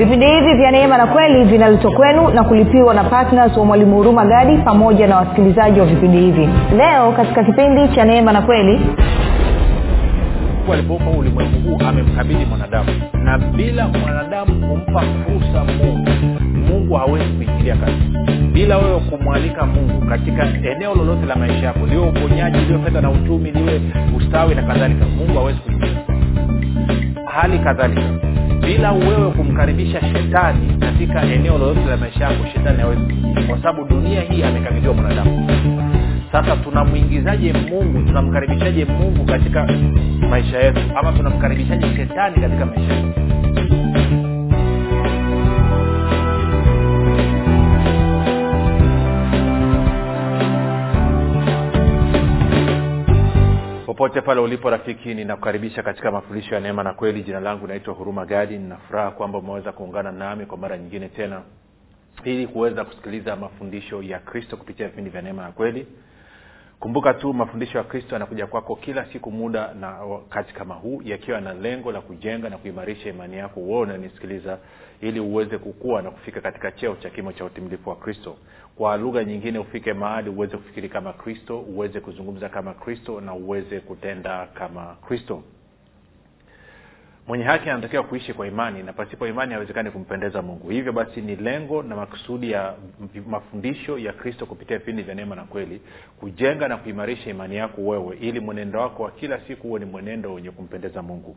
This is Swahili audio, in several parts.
vipindi hivi vya neema na kweli vinaletwa kwenu na kulipiwa na ptns wa mwalimu huruma gadi pamoja na wasikilizaji wa vipindi hivi. Leo katika kipindi cha neema na kweli mungu alipoumba ulimwengu huu amemkabidhi mwanadamu na bila mwanadamu kumpa fursa mungu mungu hawezi kuingilia kati. Bila wewe kumwalika mungu katika eneo lolote la maisha yako liwe uponyaji liwe fedha na uchumi liwe ustawi na kadhalika mungu hawezi kuingilia. Hali kadhalika bila wewe kumkaribisha shetani katika eneo lolote la maisha yako shetani hawezi kwa sababu dunia hii amekabidhiwa mwanadamu. Sasa tunamwingizaje mungu? Tunamkaribishaje mungu katika maisha yetu? Ama tunamkaribishaje shetani katika maisha yetu popote pale ulipo rafiki ninakukaribisha katika mafundisho ya neema na kweli. Jina langu naitwa huruma gadi. Ninafuraha kwamba umeweza kuungana nami kwa mara nyingine tena ili kuweza kusikiliza mafundisho ya kristo kupitia vipindi vya neema na kweli. Kumbuka tu mafundisho ya kristo yanakuja kwako kila siku muda na wakati kama huu yakiwa na lengo la kujenga na kuimarisha imani yako. Uo unanisikiliza ili uweze kukua na kufika katika cheo cha kimo cha utimilifu wa kristo. Kwa lugha nyingine ufike mahali uweze kufikiri kama kristo uweze kuzungumza kama kristo na uweze kutenda kama kristo. Mwenye haki anatakiwa kuishi kwa imani na pasipo imani hawezekani kumpendeza mungu. Hivyo basi ni lengo na makusudi ya mafundisho ya kristo kupitia vipindi vya neema na kweli kujenga na kuimarisha imani yako wewe ili mwenendo wako wa kila siku huwe ni mwenendo wenye kumpendeza mungu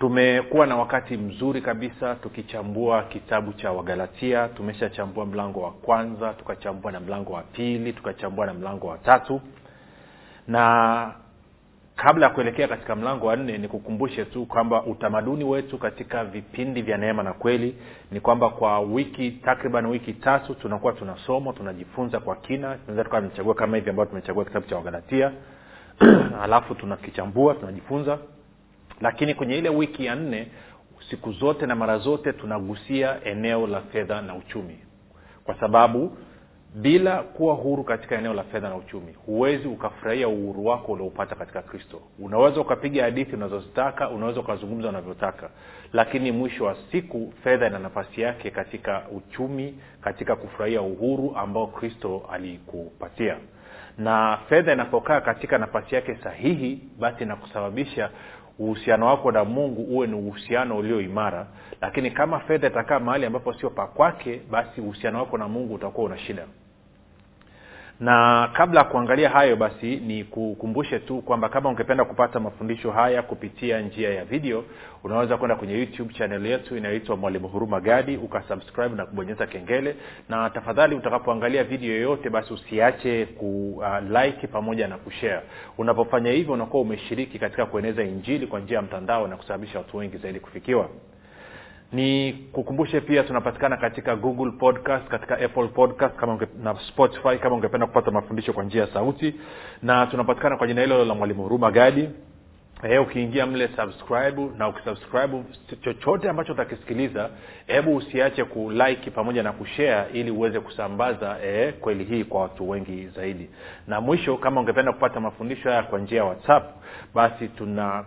tumekuwa na wakati mzuri kabisa tukichambua kitabu cha wagalatia. Tumeshachambua mlango wa kwanza tukachambua na mlango wa pili tukachambua na mlango wa tatu. Na kabla ya kuelekea katika mlango wa nne nikukumbushe tu kwamba utamaduni wetu katika vipindi vya neema na kweli ni kwamba kwa wiki takriban wiki tatu tunakuwa tunasoma tunajifunza kwa kina. Tunaweza tukawa tumechagua kama hivi ambayo tumechagua kitabu cha wagalatia. Alafu tunakichambua tunajifunza lakini kwenye ile wiki ya nne siku zote na mara zote tunagusia eneo la fedha na uchumi. Kwa sababu bila kuwa huru katika eneo la fedha na uchumi huwezi ukafurahia uhuru wako ulioupata katika kristo. Unaweza ukapiga hadithi unazozitaka unaweza ukazungumza unavyotaka. Lakini mwisho wa siku fedha ina nafasi yake katika uchumi katika kufurahia uhuru ambao kristo alikupatia. Na fedha inapokaa katika nafasi yake sahihi basi inakusababisha uhusiano wako na mungu uwe ni uhusiano ulio imara lakini kama fedha itakaa mahali ambapo sio pa kwake basi uhusiano wako na mungu utakuwa una shida na kabla ya kuangalia hayo basi ni kukumbushe tu kwamba kama ungependa kupata mafundisho haya kupitia njia ya video unaweza kwenda kwenye youtube chanel yetu inayoitwa mwalimu huruma gadi ukasubscribe na kubonyeza kengele. Na tafadhali utakapoangalia video yoyote basi usiache ku uh, pamoja na kushare. Unapofanya hivyo unakuwa umeshiriki katika kueneza injili kwa njia ya mtandao na kusababisha watu wengi zaidi kufikiwa ni kukumbushe pia tunapatikana katika google podcast katika apple podcast kama unge, na spotify kama ungependa kupata mafundisho kwa njia ya sauti. Na tunapatikana kwa jina hilo la mwalimu huruma gadi. E, ukiingia mle subscribe na ukisubscribe chochote ambacho utakisikiliza hebu usiache kulike pamoja na kushare ili uweze kusambaza e, kweli hii kwa watu wengi zaidi. Na mwisho kama ungependa kupata mafundisho haya kwa njia ya whatsapp basi tuna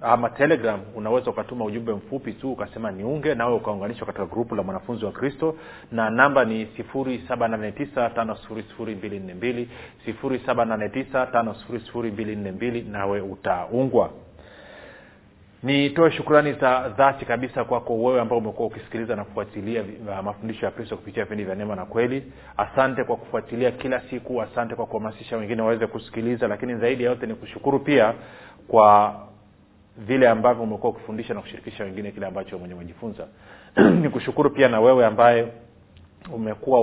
ama telegram unaweza ukatuma ujumbe mfupi tu ukasema niunge nawe ukaunganishwa katika grupu la mwanafunzi wa kristo na namba ni 7895242 7895242 nawe utaungwa nitoe shukrani za dhati kabisa kwako wewe ambao umekuwa ukisikiliza na kufuatilia uh, mafundisho ya kristo kupitia vipindi vya neema na kweli. Asante kwa kufuatilia kila siku asante kwa kuhamasisha wengine waweze kusikiliza lakini zaidi ya yote ni kushukuru pia kwa vile ambavyo umekuwa ukifundisha na kushirikisha wengine kile ambacho mwenye umejifunza. Ni kushukuru pia na wewe ambaye umekuwa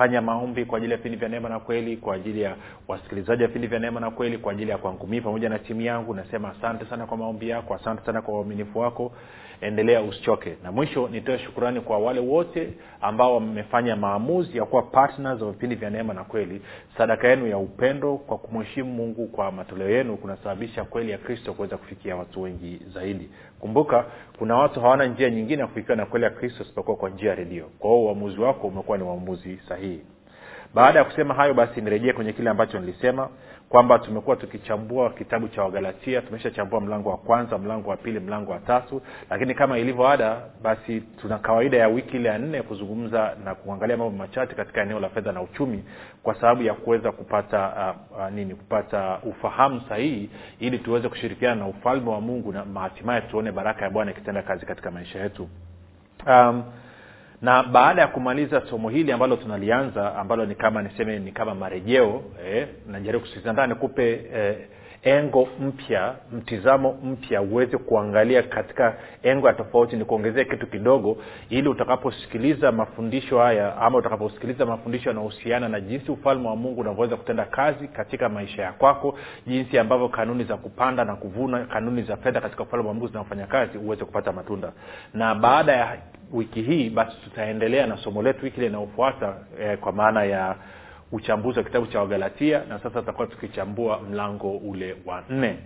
ukifanya maombi kwa ajili ya vipindi vya neema na kweli kwa ajili ya wasikilizaji wa vipindi vya neema na kweli kwa ajili ya kwangu mii pamoja na timu yangu nasema asante sana kwa maombi yako asante sana kwa uaminifu wako endelea usichoke. Na mwisho nitoe shukurani kwa wale wote ambao wamefanya maamuzi ya kuwa partners wa vipindi vya neema na kweli. Sadaka yenu ya upendo kwa kumheshimu mungu kwa matoleo yenu kunasababisha kweli ya kristo kuweza kufikia watu wengi zaidi. Kumbuka kuna watu hawana njia nyingine ya kufikiwa na kweli ya kristo isipokuwa kwa njia ya redio. Kwa hiyo uamuzi wako umekuwa ni uamuzi sahihi baada ya kusema hayo basi nirejee kwenye kile ambacho nilisema kwamba tumekuwa tukichambua kitabu cha wagalatia. Tumeshachambua mlango wa kwanza mlango wa pili mlango wa tatu. Lakini kama ilivyo ada basi tuna kawaida ya wiki ile ya nne kuzungumza na kuangalia mambo machache katika eneo la fedha na uchumi kwa sababu ya kuweza kupata uh, uh, nini kupata ufahamu sahihi ili tuweze kushirikiana na ufalme wa mungu na hatimaye tuone baraka ya bwana ikitenda kazi katika maisha yetu. Um, na baada ya kumaliza somo hili ambalo tunalianza ambalo ni kama niseme ni kama marejeo eh, najaribu kusisitiza nikupe eh, engo mpya mtizamo mpya uweze kuangalia katika engo ya tofauti ni kuongezea kitu kidogo ili utakaposikiliza mafundisho haya ama utakaposikiliza mafundisho yanahusiana na jinsi ufalme wa mungu unavyoweza kutenda kazi katika maisha ya kwako jinsi ambavyo kanuni za kupanda na kuvuna kanuni za fedha katika ufalme wa mungu zinafanya kazi uweze kupata matunda. Na baada ya wiki hii basi tutaendelea na somo letu wiki linalofuata eh, kwa maana ya uchambuzi wa kitabu cha wagalatia na sasa tutakuwa tukichambua mlango ule wa nne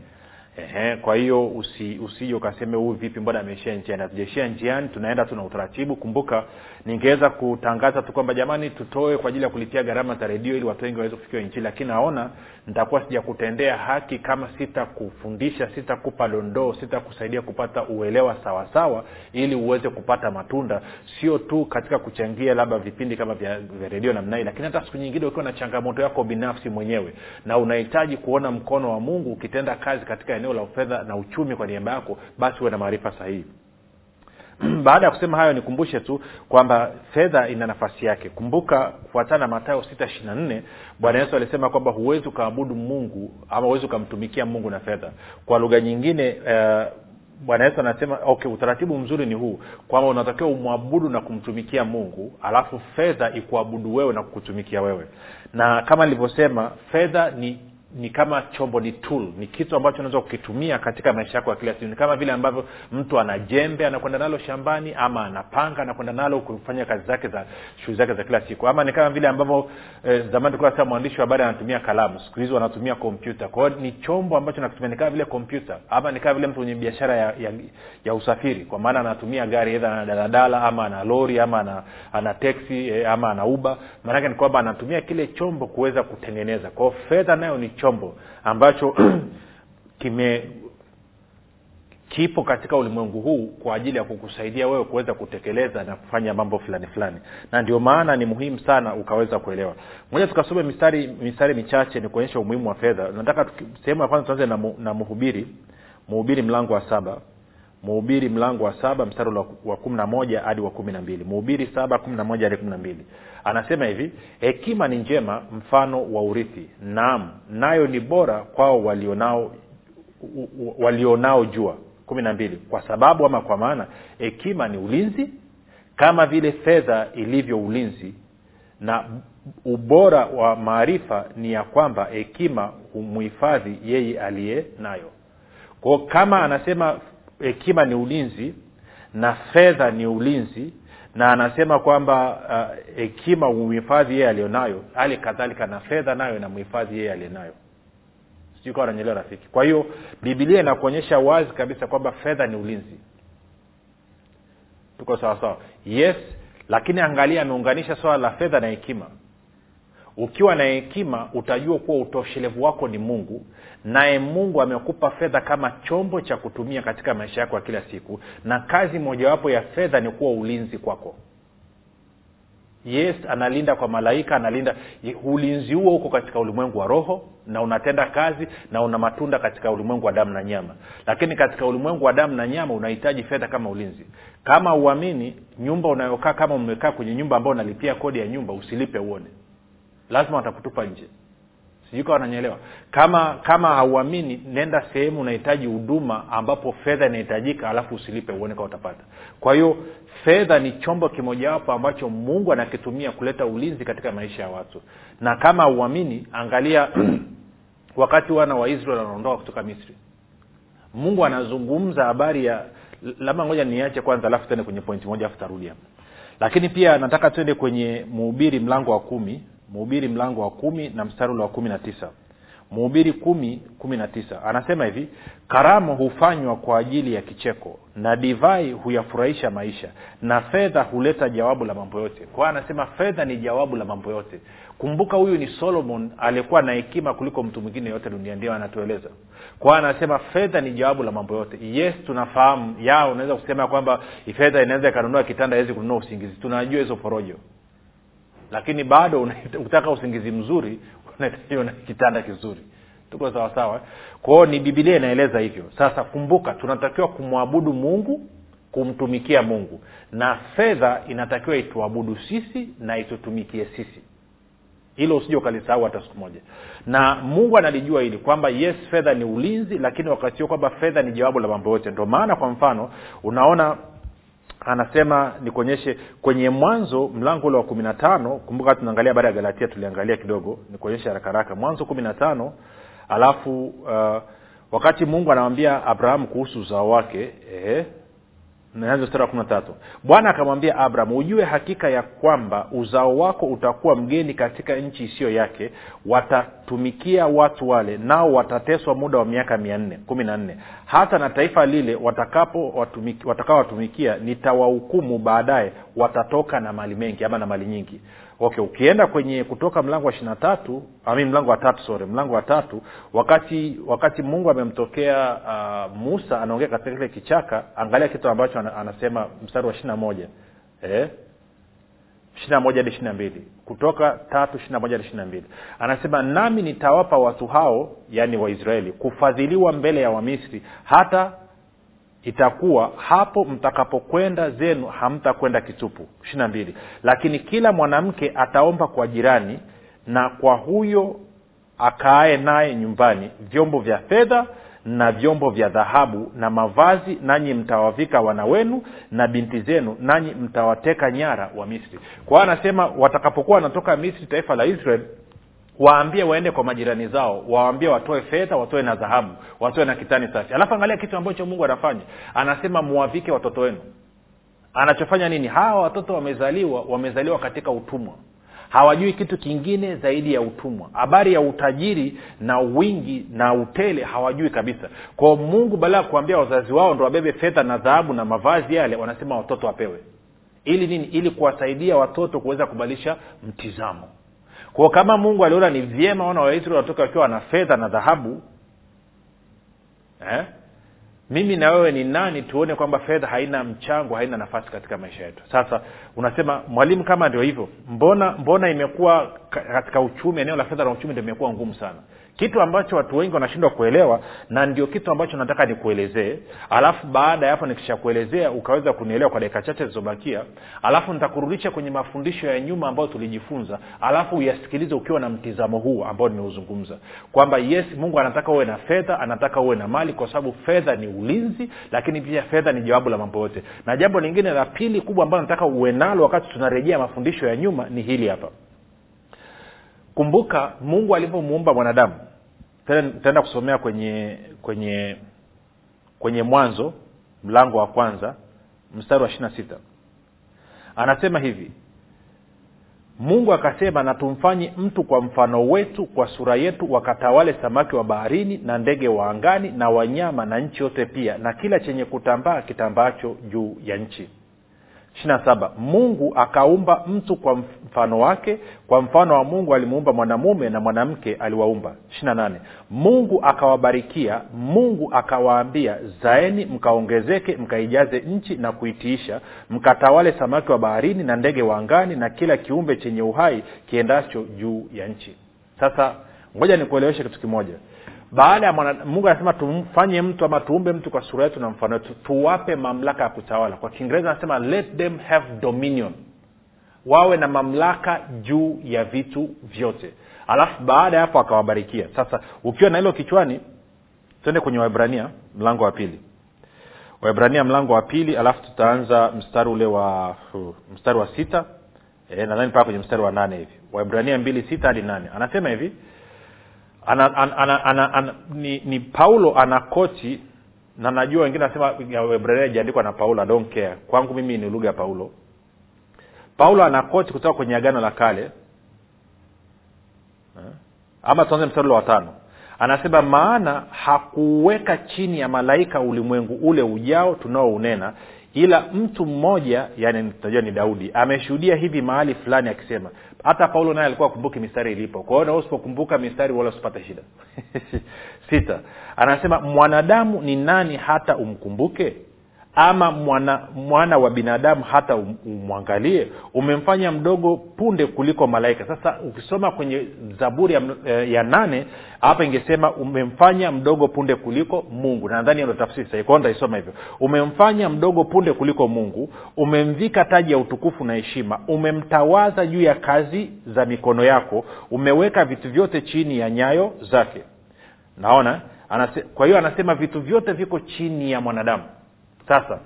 Ehe, kwa hiyo usi, usije ukaseme huyu vipi mbona ameishia njiani? Hatujaishia njiani tunaenda tuna utaratibu. Kumbuka ningeweza kutangaza tu kwamba jamani tutoe kwa ajili ya kulipia gharama za redio ili watu wengi waweze kufikiwa injili lakini naona nitakuwa sijakutendea haki kama sitakufundisha sitakupa dondoo sitakusaidia kupata uelewa sawasawa sawa, ili uweze kupata matunda. Sio tu katika kuchangia labda vipindi kama vya, vya redio namna hii lakini hata siku nyingine ukiwa na changamoto yako binafsi mwenyewe na unahitaji kuona mkono wa mungu ukitenda kazi katika eneo la fedha na uchumi kwa niaba yako basi huwe na maarifa sahihi. Baada ya kusema hayo nikumbushe tu kwamba fedha ina nafasi yake. Kumbuka kufuatana na matayo sita ishiri na nne bwana yesu alisema kwamba huwezi ukaabudu mungu ama huwezi ukamtumikia mungu na fedha. Kwa lugha nyingine uh, bwana yesu anasema okay utaratibu mzuri ni huu kwamba unatakiwa umwabudu na kumtumikia mungu alafu fedha ikuabudu wewe na kukutumikia wewe. Na kama nilivyosema fedha ni ni kama chombo ni tool ni kitu ambacho unaweza kukitumia katika maisha yako ya kila siku. Ni kama vile ambavyo mtu ana jembe anakwenda nalo shambani ama anapanga anakwenda nalo kufanya kazi zake za shughuli zake za kila siku. Ama ni kama vile ambavyo eh, zamani tulikuwa mwandishi wa habari anatumia kalamu. Siku hizi wanatumia kompyuta. Kwa ni chombo ambacho nakitumia ni kama vile kompyuta. Ama ni kama vile mtu mwenye biashara ya, ya, ya usafiri. Kwa maana anatumia gari edha ana daladala ama ana lori ama ana, ana teksi eh, ama ana uba maanake ni kwamba anatumia kile chombo kuweza kutengeneza. Kwao fedha nayo ni chombo ambacho kime kipo katika ulimwengu huu kwa ajili ya kukusaidia wewe kuweza kutekeleza na kufanya mambo fulani fulani. Na ndio maana ni muhimu sana ukaweza kuelewa. Moja tukasome mistari mistari michache ni kuonyesha umuhimu wa fedha. Nataka sehemu ya kwanza tuanze na, mu, na mhubiri mhubiri mlango wa saba mhubiri mlango wa saba mstari wa kumi na moja hadi wa kumi na mbili. Mhubiri saba kumi na moja hadi kumi na mbili. Anasema hivi hekima ni njema mfano wa urithi. Naam nayo ni bora kwao walionao walionao jua. Kumi na mbili. Kwa sababu ama kwa maana hekima ni ulinzi kama vile fedha ilivyo ulinzi na ubora wa maarifa ni ya kwamba hekima humhifadhi yeye aliye nayo. Kwao kama anasema hekima ni ulinzi na fedha ni ulinzi na anasema kwamba hekima uh, humhifadhi yeye aliyonayo hali kadhalika na fedha nayo inamhifadhi yeye aliyenayo sijui kawa nanyelewa rafiki. Kwa hiyo bibilia inakuonyesha wazi kabisa kwamba fedha ni ulinzi. Tuko sawasawa yes lakini angalia ameunganisha swala la fedha na hekima ukiwa na hekima utajua kuwa utoshelevu wako ni mungu naye mungu amekupa fedha kama chombo cha kutumia katika maisha yako ya kila siku na kazi mojawapo ya fedha ni kuwa ulinzi kwako. Yes analinda kwa malaika analinda. Ulinzi huo huko katika ulimwengu wa roho na unatenda kazi na una matunda katika ulimwengu wa damu na nyama. Lakini katika ulimwengu wa damu na nyama unahitaji fedha kama ulinzi. Kama uamini nyumba unayokaa kama umekaa kwenye nyumba ambayo unalipia kodi ya nyumba usilipe uone lazima watakutupa nje. Sijui kawa wananyelewa kama kama hauamini nenda sehemu unahitaji huduma ambapo fedha inahitajika alafu usilipe uone kaa utapata. Kwa hiyo fedha ni chombo kimojawapo ambacho mungu anakitumia kuleta ulinzi katika maisha ya watu. Na kama hauamini angalia wakati wana wa israel wanaondoka kutoka misri. Mungu anazungumza habari ya labda ngoja niache kwanza alafu tuende kwenye pointi moja alafu tarudi hapa. Lakini pia nataka tuende kwenye mhubiri mlango wa kumi mhubiri mlango wa kumi na mstari ule wa kumi na tisa. Mhubiri kumi kumi na tisa. Anasema hivi karamu hufanywa kwa ajili ya kicheko na divai huyafurahisha maisha na fedha huleta jawabu la mambo yote. Kwa anasema fedha ni jawabu la mambo yote. Kumbuka huyu ni solomon aliyekuwa na hekima kuliko mtu mwingine yote dunia ndio anatueleza. Kwa anasema fedha ni jawabu la mambo yote. Yes tunafahamu. Ya unaweza kusema kwamba fedha inaweza ikanunua kitanda awezi kununua usingizi. Tunajua hizo porojo lakini bado ukitaka usingizi mzuri unahitaji na kitanda kizuri. Tuko sawasawa kwao ni bibilia inaeleza hivyo. Sasa kumbuka tunatakiwa kumwabudu mungu kumtumikia mungu. Na fedha inatakiwa ituabudu sisi na itutumikie sisi. Hilo usija ukalisahau hata siku moja. Na mungu analijua hili kwamba yes fedha ni ulinzi lakini wakati huo kwamba fedha ni jawabu la mambo yote. Ndio maana kwa mfano unaona anasema nikuonyeshe kwenye mwanzo mlango ule wa kumi na tano kumbuka tunaangalia baada ya galatia tuliangalia kidogo nikuonyeshe haraka haraka. Mwanzo kumi na tano alafu uh, wakati mungu anamwambia abrahamu kuhusu uzao wake eh, bwana akamwambia abraham ujue hakika ya kwamba uzao wako utakuwa mgeni katika nchi isiyo yake. Watatumikia watu wale nao watateswa muda wa miaka mia nne kumi na nne hata na taifa lile watakaowatumikia watumiki, nitawahukumu baadaye watatoka na mali mengi ama na mali nyingi okay ukienda kwenye kutoka mlango wa ishiri na tatu ami mlango wa tatu sorry mlango wa tatu wakati wakati mungu amemtokea uh, musa anaongea katika kile kichaka angalia kitu ambacho anasema mstari wa ishiri na moja eh? Ishirina kutoka tatu anasema nami nitawapa watu hao yaani waisraeli kufadhiliwa mbele ya wamisri. Hata itakuwa hapo mtakapokwenda zenu hamtakwenda kitupu. Ishirina mbili. Lakini kila mwanamke ataomba kwa jirani na kwa huyo akaae naye nyumbani vyombo vya fedha na vyombo vya dhahabu na mavazi nanyi mtawavika wana wenu na binti zenu nanyi mtawateka nyara wa misri. Kwa hiyo anasema watakapokuwa wanatoka misri taifa la israel waambie waende kwa majirani zao waambie watoe fedha watoe na dhahabu watoe na kitani safi. Alafu angalia kitu ambacho mungu anafanya. Anasema muwavike watoto wenu. Anachofanya nini? Hawa watoto wamezaliwa wamezaliwa katika utumwa hawajui kitu kingine zaidi ya utumwa. Habari ya utajiri na wingi na utele hawajui kabisa. Kwao mungu badala ya kuambia wazazi wao ndo wabebe fedha na dhahabu na mavazi yale wanasema watoto wapewe. Ili nini? Ili kuwasaidia watoto kuweza kubadilisha mtizamo. Kwao kama mungu aliona ni vyema wana waisraeli watoke wakiwa wana fedha na dhahabu eh? Mimi na wewe ni nani tuone kwamba fedha haina mchango haina nafasi katika maisha yetu? Sasa unasema mwalimu kama ndio hivyo mbona mbona imekuwa katika uchumi eneo la fedha na uchumi ndio imekuwa ngumu sana kitu ambacho watu wengi wanashindwa kuelewa na ndio kitu ambacho nataka nikuelezee. Alafu baada ya hapo nikishakuelezea ukaweza kunielewa kwa dakika chache zilizobakia. Alafu nitakurudisha kwenye mafundisho ya nyuma ambayo tulijifunza. Alafu uyasikilize ukiwa na mtizamo huu ambao nimeuzungumza. Kwamba yes mungu anataka uwe na fedha anataka uwe na mali kwa sababu fedha ni ulinzi lakini pia fedha ni jawabu la mambo yote. Na jambo lingine la pili kubwa ambalo nataka uwe nalo wakati tunarejea mafundisho ya nyuma ni hili hapa kumbuka mungu alivyomuumba mwanadamu. Taenda kusomea kwenye kwenye kwenye mwanzo mlango wa kwanza mstari wa ishiri na sita. Anasema hivi mungu akasema na tumfanye mtu kwa mfano wetu kwa sura yetu wakatawale samaki wa baharini na ndege wa angani na wanyama na nchi yote pia na kila chenye kutambaa kitambaacho juu ya nchi ishirina mungu akaumba mtu kwa mfano wake. Kwa mfano wa mungu alimuumba mwanamume na mwanamke aliwaumba. Ishirina mungu akawabarikia. Mungu akawaambia zaeni mkaongezeke mkaijaze nchi na kuitiisha. Mkatawale samaki wa baharini na ndege wa angani na kila kiumbe chenye uhai kiendacho juu ya nchi. Sasa ngoja nikueleweshe kitu kimoja baada ya mungu anasema tumfanye mtu ama tuumbe mtu kwa sura yetu na mfano wetu. Tuwape mamlaka ya kutawala. Kwa kiingereza anasema let them have dominion. Wawe na mamlaka juu ya vitu vyote. Alafu baada ya hapo akawabarikia. Sasa ukiwa na hilo kichwani twende kwenye waibrania mlango wa pili. Waibrania mlango wa pili alafu tutaanza mstari ule wa uh, mstari wa sita. E, nadhani mpaka kwenye mstari wa nane hivi. Waibrania mbili sita hadi nane. Anasema hivi ana, ana, ana, ana, ana, ni, ni paulo anakoti na najua wengine nasema hebrania ijaandikwa na paulo I don't care. Kwangu mimi ni lugha ya paulo. Paulo anakoti kutoka kwenye agano la kale. Eh? ama tuanze mstari wa tano. Anasema maana hakuweka chini ya malaika ulimwengu ule ujao tunaounena ila mtu mmoja yani tunajua ni daudi ameshuhudia hivi mahali fulani akisema hata paulo naye alikuwa akumbuki mistari ilipo. Kwa hiyo na usipokumbuka mistari wala usipate shida. Sita. Anasema mwanadamu ni nani hata umkumbuke ama mwana, mwana wa binadamu hata um- umwangalie umemfanya mdogo punde kuliko malaika. Sasa ukisoma kwenye zaburi ya, eh, ya nane hapa ingesema umemfanya mdogo punde kuliko mungu. Na nadhani ndo tafsiri sahihi. Kwao hivyo. Umemfanya mdogo punde kuliko mungu umemvika taji ya utukufu na heshima umemtawaza juu ya kazi za mikono yako umeweka vitu vyote chini ya nyayo zake. Naona anase, kwa hiyo anasema vitu vyote viko chini ya mwanadamu sasa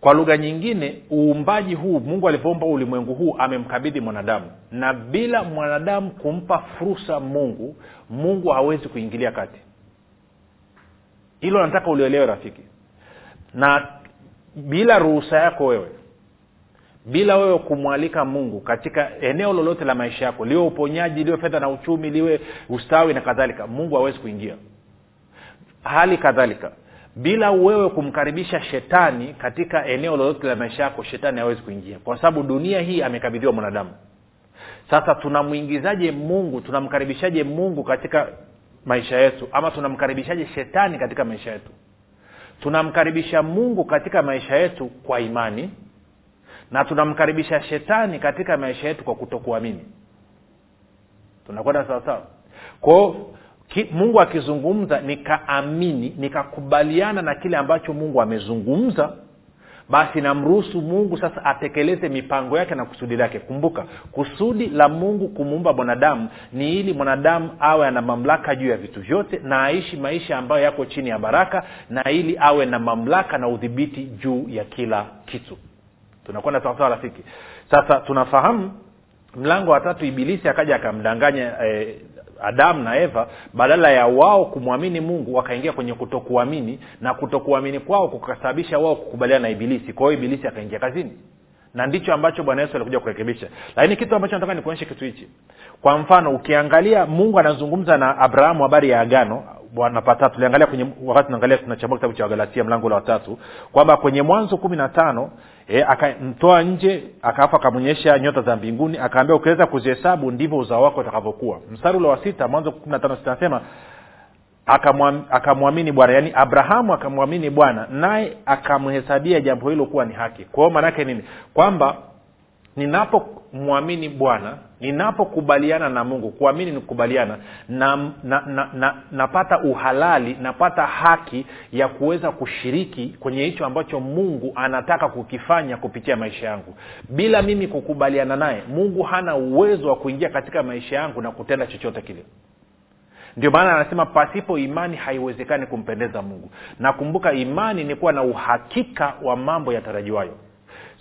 kwa lugha nyingine uumbaji huu mungu alivyoumba ulimwengu huu amemkabidhi mwanadamu. Na bila mwanadamu kumpa fursa mungu mungu hawezi kuingilia kati. Hilo nataka ulielewe rafiki. Na bila ruhusa yako wewe bila wewe kumwalika mungu katika eneo lolote la maisha yako liwe uponyaji liwe fedha na uchumi liwe ustawi na kadhalika mungu hawezi kuingia. Hali kadhalika bila wewe kumkaribisha shetani katika eneo lolote la maisha yako shetani hawezi kuingia. Kwa sababu dunia hii amekabidhiwa mwanadamu. Sasa tunamwingizaje mungu tunamkaribishaje mungu katika maisha yetu ama tunamkaribishaje shetani katika maisha yetu? Tunamkaribisha mungu katika maisha yetu kwa imani na tunamkaribisha shetani katika maisha yetu kwa kutokuamini. Tunakwenda sawasawa kwao mungu akizungumza nikaamini nikakubaliana na kile ambacho mungu amezungumza basi namruhusu mungu sasa atekeleze mipango yake na kusudi lake. Kumbuka kusudi la mungu kumuumba mwanadamu ni ili mwanadamu awe ana mamlaka juu ya vitu vyote na aishi maisha ambayo yako chini ya baraka na ili awe na mamlaka na udhibiti juu ya kila kitu. Tunakwenda sawasawa rafiki? Sasa tunafahamu mlango wa tatu ibilisi akaja akamdanganya eh, adamu na eva badala ya wao kumwamini mungu wakaingia kwenye kutokuamini na kutokuamini kwao kukasababisha wao kukubaliana na ibilisi. Kwa hiyo ibilisi akaingia kazini. Na ndicho ambacho bwana yesu alikuja kurekebisha. Lakini kitu ambacho nataka nikuonyeshe kitu hichi. Kwa mfano ukiangalia mungu anazungumza na abrahamu habari ya agano napata tuliangalia kwenye wakati tunaangalia tunachambua kitabu cha wagalatia mlango la watatu kwamba kwenye mwanzo kumi na tano e, akamtoa nje akaafu akamwonyesha nyota za mbinguni akaambia ukiweza kuzihesabu ndivyo uzao wako utakavyokuwa. Mstari ule wa sita mwanzo kumi na tano sita akamwamini bwana. Yaani abrahamu akamwamini bwana naye akamhesabia jambo hilo kuwa ni haki. Kwa hiyo maanaake nini? Kwamba ninapomwamini bwana ninapokubaliana na mungu kuamini ni kukubaliana na, na, na, na, napata uhalali napata haki ya kuweza kushiriki kwenye hicho ambacho mungu anataka kukifanya kupitia maisha yangu. Bila mimi kukubaliana naye mungu hana uwezo wa kuingia katika maisha yangu na kutenda chochote kile. Ndio maana anasema pasipo imani haiwezekani kumpendeza mungu. Nakumbuka imani ni kuwa na uhakika wa mambo yatarajiwayo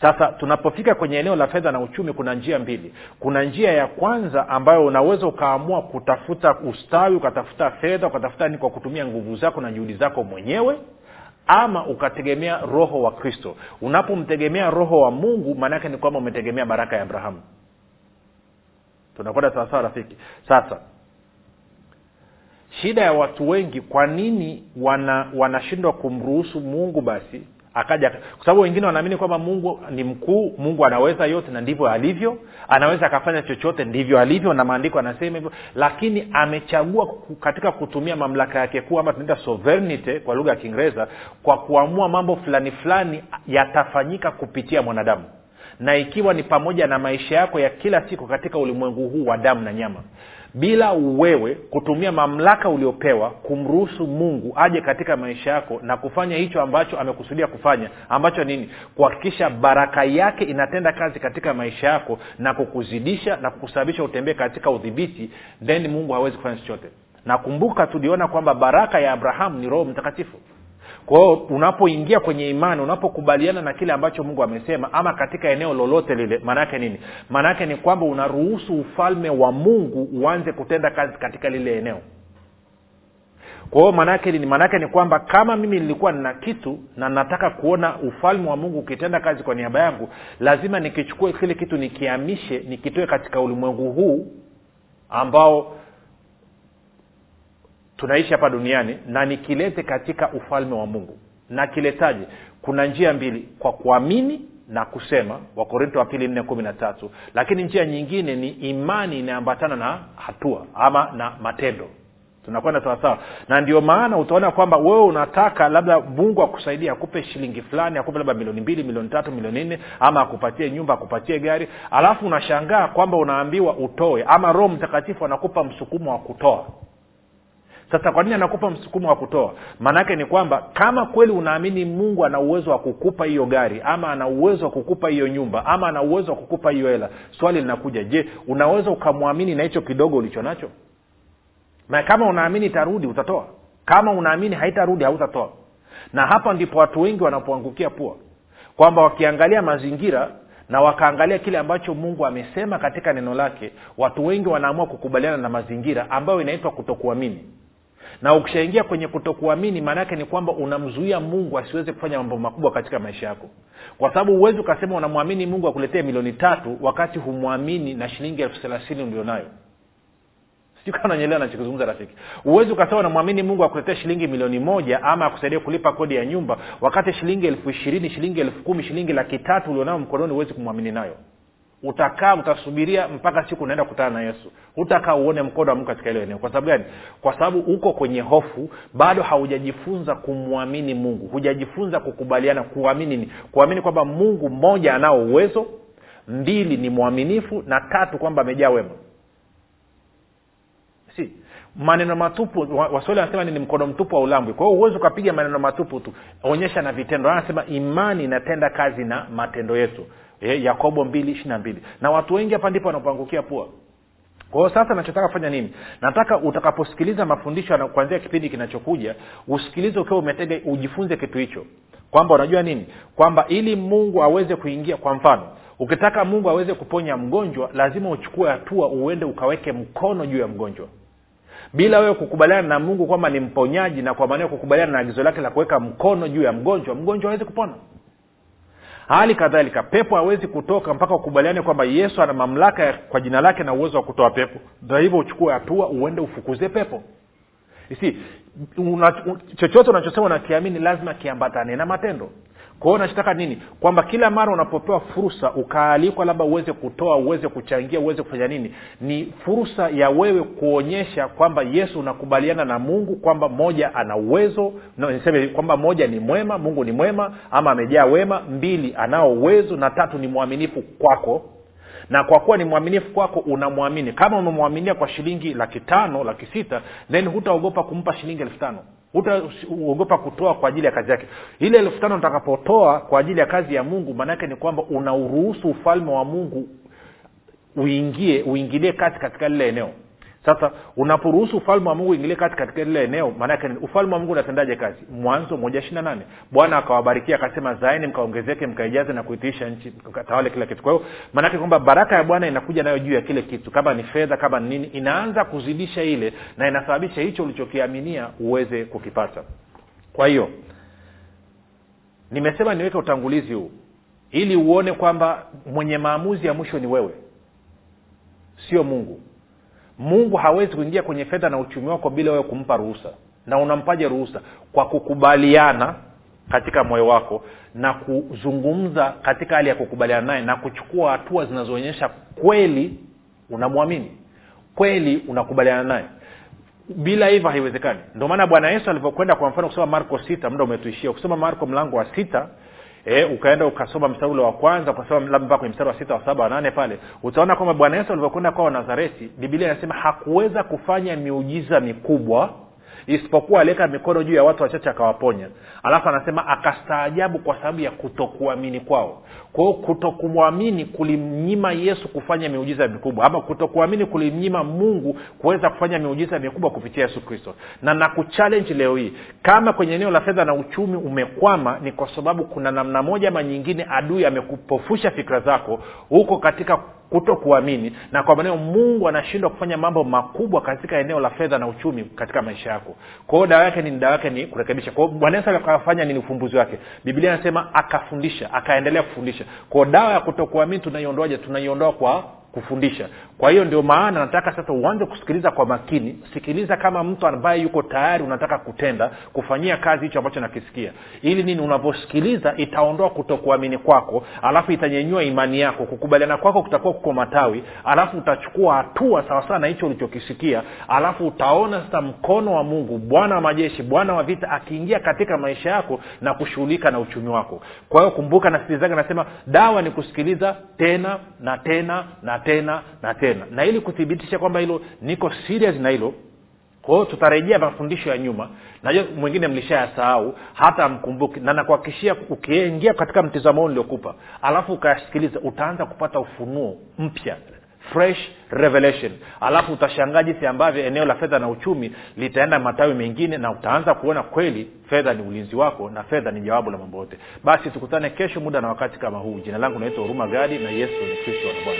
sasa tunapofika kwenye eneo la fedha na uchumi kuna njia mbili. Kuna njia ya kwanza ambayo unaweza ukaamua kutafuta ustawi ukatafuta fedha ukatafuta ni kwa kutumia nguvu zako na juhudi zako mwenyewe ama ukategemea roho wa kristo. Unapomtegemea roho wa mungu maanaake ni kwamba umetegemea baraka ya abrahamu. Tunakwenda sawasawa rafiki? Sasa shida ya watu wengi kwa nini wana wanashindwa kumruhusu mungu basi akaja kwa sababu wengine wanaamini kwamba mungu ni mkuu mungu anaweza yote na ndivyo alivyo. Anaweza akafanya chochote ndivyo alivyo na maandiko anasema hivyo. Lakini amechagua katika kutumia mamlaka yake kuu ama tunaita sovereignty kwa lugha ya kiingereza kwa kuamua mambo fulani fulani yatafanyika kupitia mwanadamu. Na ikiwa ni pamoja na maisha yako ya kila siku katika ulimwengu huu wa damu na nyama bila wewe kutumia mamlaka uliopewa kumruhusu mungu aje katika maisha yako na kufanya hicho ambacho amekusudia kufanya ambacho nini? Kuhakikisha baraka yake inatenda kazi katika maisha yako na kukuzidisha na kukusababisha utembee katika udhibiti then mungu hawezi kufanya chochote. Nakumbuka tuliona kwamba baraka ya abrahamu ni roho mtakatifu kwa hiyo unapoingia kwenye imani unapokubaliana na kile ambacho mungu amesema ama katika eneo lolote lile maanaake nini? Maanaake ni kwamba unaruhusu ufalme wa mungu uanze kutenda kazi katika lile eneo. Kwa hiyo maanaake ni maanaake ni kwamba kama mimi nilikuwa nina kitu na nataka kuona ufalme wa mungu ukitenda kazi kwa niaba yangu lazima nikichukue kile kitu nikiamishe nikitoe katika ulimwengu huu ambao tunaishi hapa duniani na nikilete katika ufalme wa mungu. Nakiletaje? Kuna njia mbili kwa kuamini na kusema wakorinto wa pili nne kumi na tatu. Lakini njia nyingine ni imani inaambatana na hatua ama na matendo. Tunakwenda sawasawa na ndio maana utaona kwamba wewe unataka labda mungu akusaidia akupe shilingi fulani akupe labda milioni mbili milioni tatu milioni nne ama akupatie nyumba akupatie gari. Alafu unashangaa kwamba unaambiwa utoe ama roho mtakatifu anakupa msukumo wa kutoa sasa kwa nini anakupa msukumo wa kutoa? Maanaake ni kwamba kama kweli unaamini mungu ana uwezo wa kukupa hiyo gari ama ana uwezo wa kukupa hiyo nyumba ama ana uwezo wa kukupa hiyo hela swali linakuja je unaweza ukamwamini na hicho kidogo ulicho nacho? Na kama unaamini itarudi utatoa. Kama unaamini haitarudi hautatoa. Na hapa ndipo watu wengi wanapoangukia pua. Kwamba wakiangalia mazingira na wakaangalia kile ambacho mungu amesema katika neno lake watu wengi wanaamua kukubaliana na mazingira ambayo inaitwa kutokuamini na ukishaingia kwenye kutokuamini maanaake ni kwamba unamzuia mungu asiweze kufanya mambo makubwa katika maisha yako. Kwa sababu huwezi ukasema unamwamini mungu akuletee milioni tatu wakati humwamini na shilingi elfu thelathini ulionayo. Sijui kama nanyelewa nachokizungumza rafiki. Huwezi ukasema unamwamini mungu akuletea shilingi milioni moja ama akusaidia kulipa kodi ya nyumba wakati shilingi elfu ishirini shilingi elfu kumi shilingi laki tatu ulionayo mkononi huwezi kumwamini nayo utakaa utasubiria mpaka siku unaenda kukutana na yesu. Hutakaa uone mkono wa mungu katika hilo eneo. Kwa sababu gani? Kwa sababu uko kwenye hofu bado haujajifunza kumwamini mungu. Hujajifunza kukubaliana kuamini ni kuamini kwamba mungu mmoja anao uwezo mbili ni mwaminifu na tatu kwamba amejaa wema. Si? Maneno matupu waswahili wanasema ni mkono mtupu wa ulambwi kwa hiyo huwezi ukapiga maneno matupu tu. Onyesha na vitendo. Anasema imani inatenda kazi na matendo yetu e, yakobo mbili ishiri na mbili. Na watu wengi hapa ndipo wanapoangukia pua. Kwa sasa nachotaka kufanya nini? Nataka utakaposikiliza mafundisho kuanzia kipindi kinachokuja usikilize ukiwa umetega ujifunze kitu hicho. Kwamba unajua nini? Kwamba ili mungu aweze kuingia kwa mfano ukitaka mungu aweze kuponya mgonjwa lazima uchukue hatua uende ukaweke mkono juu ya mgonjwa. Bila wewe kukubaliana na mungu kwamba ni mponyaji na kwa maana kukubaliana na agizo lake la kuweka mkono juu ya mgonjwa mgonjwa awezi kupona hali kadhalika pepo hawezi kutoka mpaka ukubaliane kwamba yesu ana mamlaka kwa jina lake na uwezo wa kutoa pepo. Na hivyo uchukue hatua uende ufukuze pepo. Si chochote unachosema unakiamini lazima kiambatane na matendo kwa hiyo nachotaka nini? Kwamba kila mara unapopewa fursa ukaalikwa labda uweze kutoa uweze kuchangia uweze kufanya nini? Ni fursa ya wewe kuonyesha kwamba yesu unakubaliana na mungu kwamba moja ana uwezo no, niseme kwamba moja ni mwema mungu ni mwema ama amejaa wema mbili anao uwezo na tatu ni mwaminifu kwako. Na kwa kuwa ni mwaminifu kwako unamwamini. Kama umemwaminia kwa shilingi laki tano laki sita then hutaogopa kumpa shilingi elfu tano hutaogopa kutoa kwa ajili ya kazi yake. Ile elfu tano utakapotoa kwa ajili ya kazi ya mungu maanaake ni kwamba unauruhusu ufalme wa mungu uingie uingilie kati katika lile eneo sasa unaporuhusu ufalme wa mungu uingilie kati katika lile eneo maanake ufalme wa mungu unatendaje kazi? Mwanzo moja ishiri na nane. Bwana akawabarikia akasema zaeni mkaongezeke mkaijaze na kuitiisha nchi tawale kila kitu. Kwa hiyo maanake kwamba baraka ya bwana inakuja nayo juu ya kile kitu kama ni fedha kama ni nini inaanza kuzidisha ile na inasababisha hicho ulichokiaminia uweze kukipata. Kwa hiyo nimesema niweke utangulizi huu ili uone kwamba mwenye maamuzi ya mwisho ni wewe sio mungu mungu hawezi kuingia kwenye fedha na uchumi wako bila wewe kumpa ruhusa. Na unampaje ruhusa? Kwa kukubaliana katika moyo wako na kuzungumza katika hali ya kukubaliana naye na kuchukua hatua zinazoonyesha kweli unamwamini kweli unakubaliana naye. Bila hivyo haiwezekani. Ndio maana bwana yesu alivyokwenda kwa mfano kusoma marko sita muda umetuishia kusoma marko mlango wa sita e, ukaenda ukasoma mstari ule wa kwanza ukasoma labda mpaka kwenye mstari wa sita wa saba wa nane pale utaona kwamba bwana yesu alivyokwenda kwa nazareti bibilia inasema hakuweza kufanya miujiza mikubwa isipokuwa aliweka mikono juu ya watu wachache akawaponya. Alafu anasema akastaajabu kwa sababu ya kutokuamini kwao. Kwao kutokumwamini kulimnyima yesu kufanya miujiza mikubwa ama kutokuamini kulimnyima mungu kuweza kufanya miujiza mikubwa kupitia yesu kristo. Na nakuchalenji leo hii kama kwenye eneo la fedha na uchumi umekwama ni kwa sababu kuna namna moja ama nyingine adui amekupofusha fikra zako huko katika kuto kuamini na kwa maneno mungu anashindwa kufanya mambo makubwa katika eneo la fedha na uchumi katika maisha yako. Kwa hiyo dawa yake ni dawa yake ni kurekebisha. Kwa hiyo bwana nini? Ufumbuzi wake. Biblia anasema akafundisha akaendelea kufundisha. Kwao dawa ya kutokuamini tunaiondoaje? Tunaiondoa kwa kufundisha. Kwa hiyo ndio maana nataka sasa uanze kusikiliza kwa makini. Sikiliza kama mtu ambaye yuko tayari unataka kutenda kufanyia kazi hicho ambacho nakisikia. Ili nini? Unavyosikiliza itaondoa kutokuamini kwako alafu itanyenyua imani yako. Kukubaliana kwako kutakuwa kuko matawi alafu utachukua hatua sawasawa na hicho ulichokisikia alafu utaona sasa mkono wa mungu bwana wa majeshi bwana wa vita akiingia katika maisha yako na kushughulika na uchumi wako. Kwa hiyo kumbuka nasikilizaga nasema dawa ni kusikiliza tena na tena na tena na tena. Na ili kuthibitisha kwamba hilo niko serious na hilo kwa tutarejea mafundisho ya nyuma. Najua mwingine mlishayasahau hata amkumbuki na nakuhakikishia ukiingia katika mtizamo niliokupa alafu ukayasikiliza utaanza kupata ufunuo mpya fresh revelation. Alafu utashangaa jinsi ambavyo eneo la fedha na uchumi litaenda matawi mengine na utaanza kuona kweli fedha ni ulinzi wako na fedha ni jawabu la mambo yote. Basi tukutane kesho muda na wakati kama huu. Jina langu naitwa huruma gadi na yesu ni kristo na bwana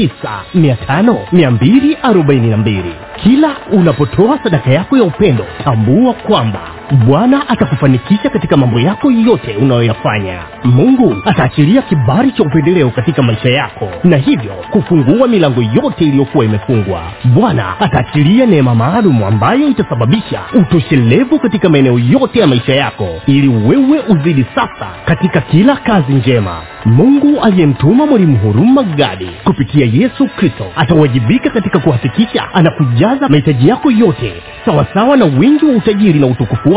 7895242 kila unapotoa sadaka yako ya upendo tambua kwamba bwana atakufanikisha katika mambo yako yote unayoyafanya. Mungu ataachilia kibari cha upendeleo katika maisha yako na hivyo kufungua milango yote iliyokuwa imefungwa. Bwana ataachilia neema maalum ambayo itasababisha utoshelevu katika maeneo yote ya maisha yako ili wewe uzidi sasa katika kila kazi njema. Mungu aliyemtuma mwalimu huruma gadi kupitia yesu kristo atawajibika katika kuhakikisha anakujaza mahitaji yako yote sawasawa na wingi wa utajiri na utukufu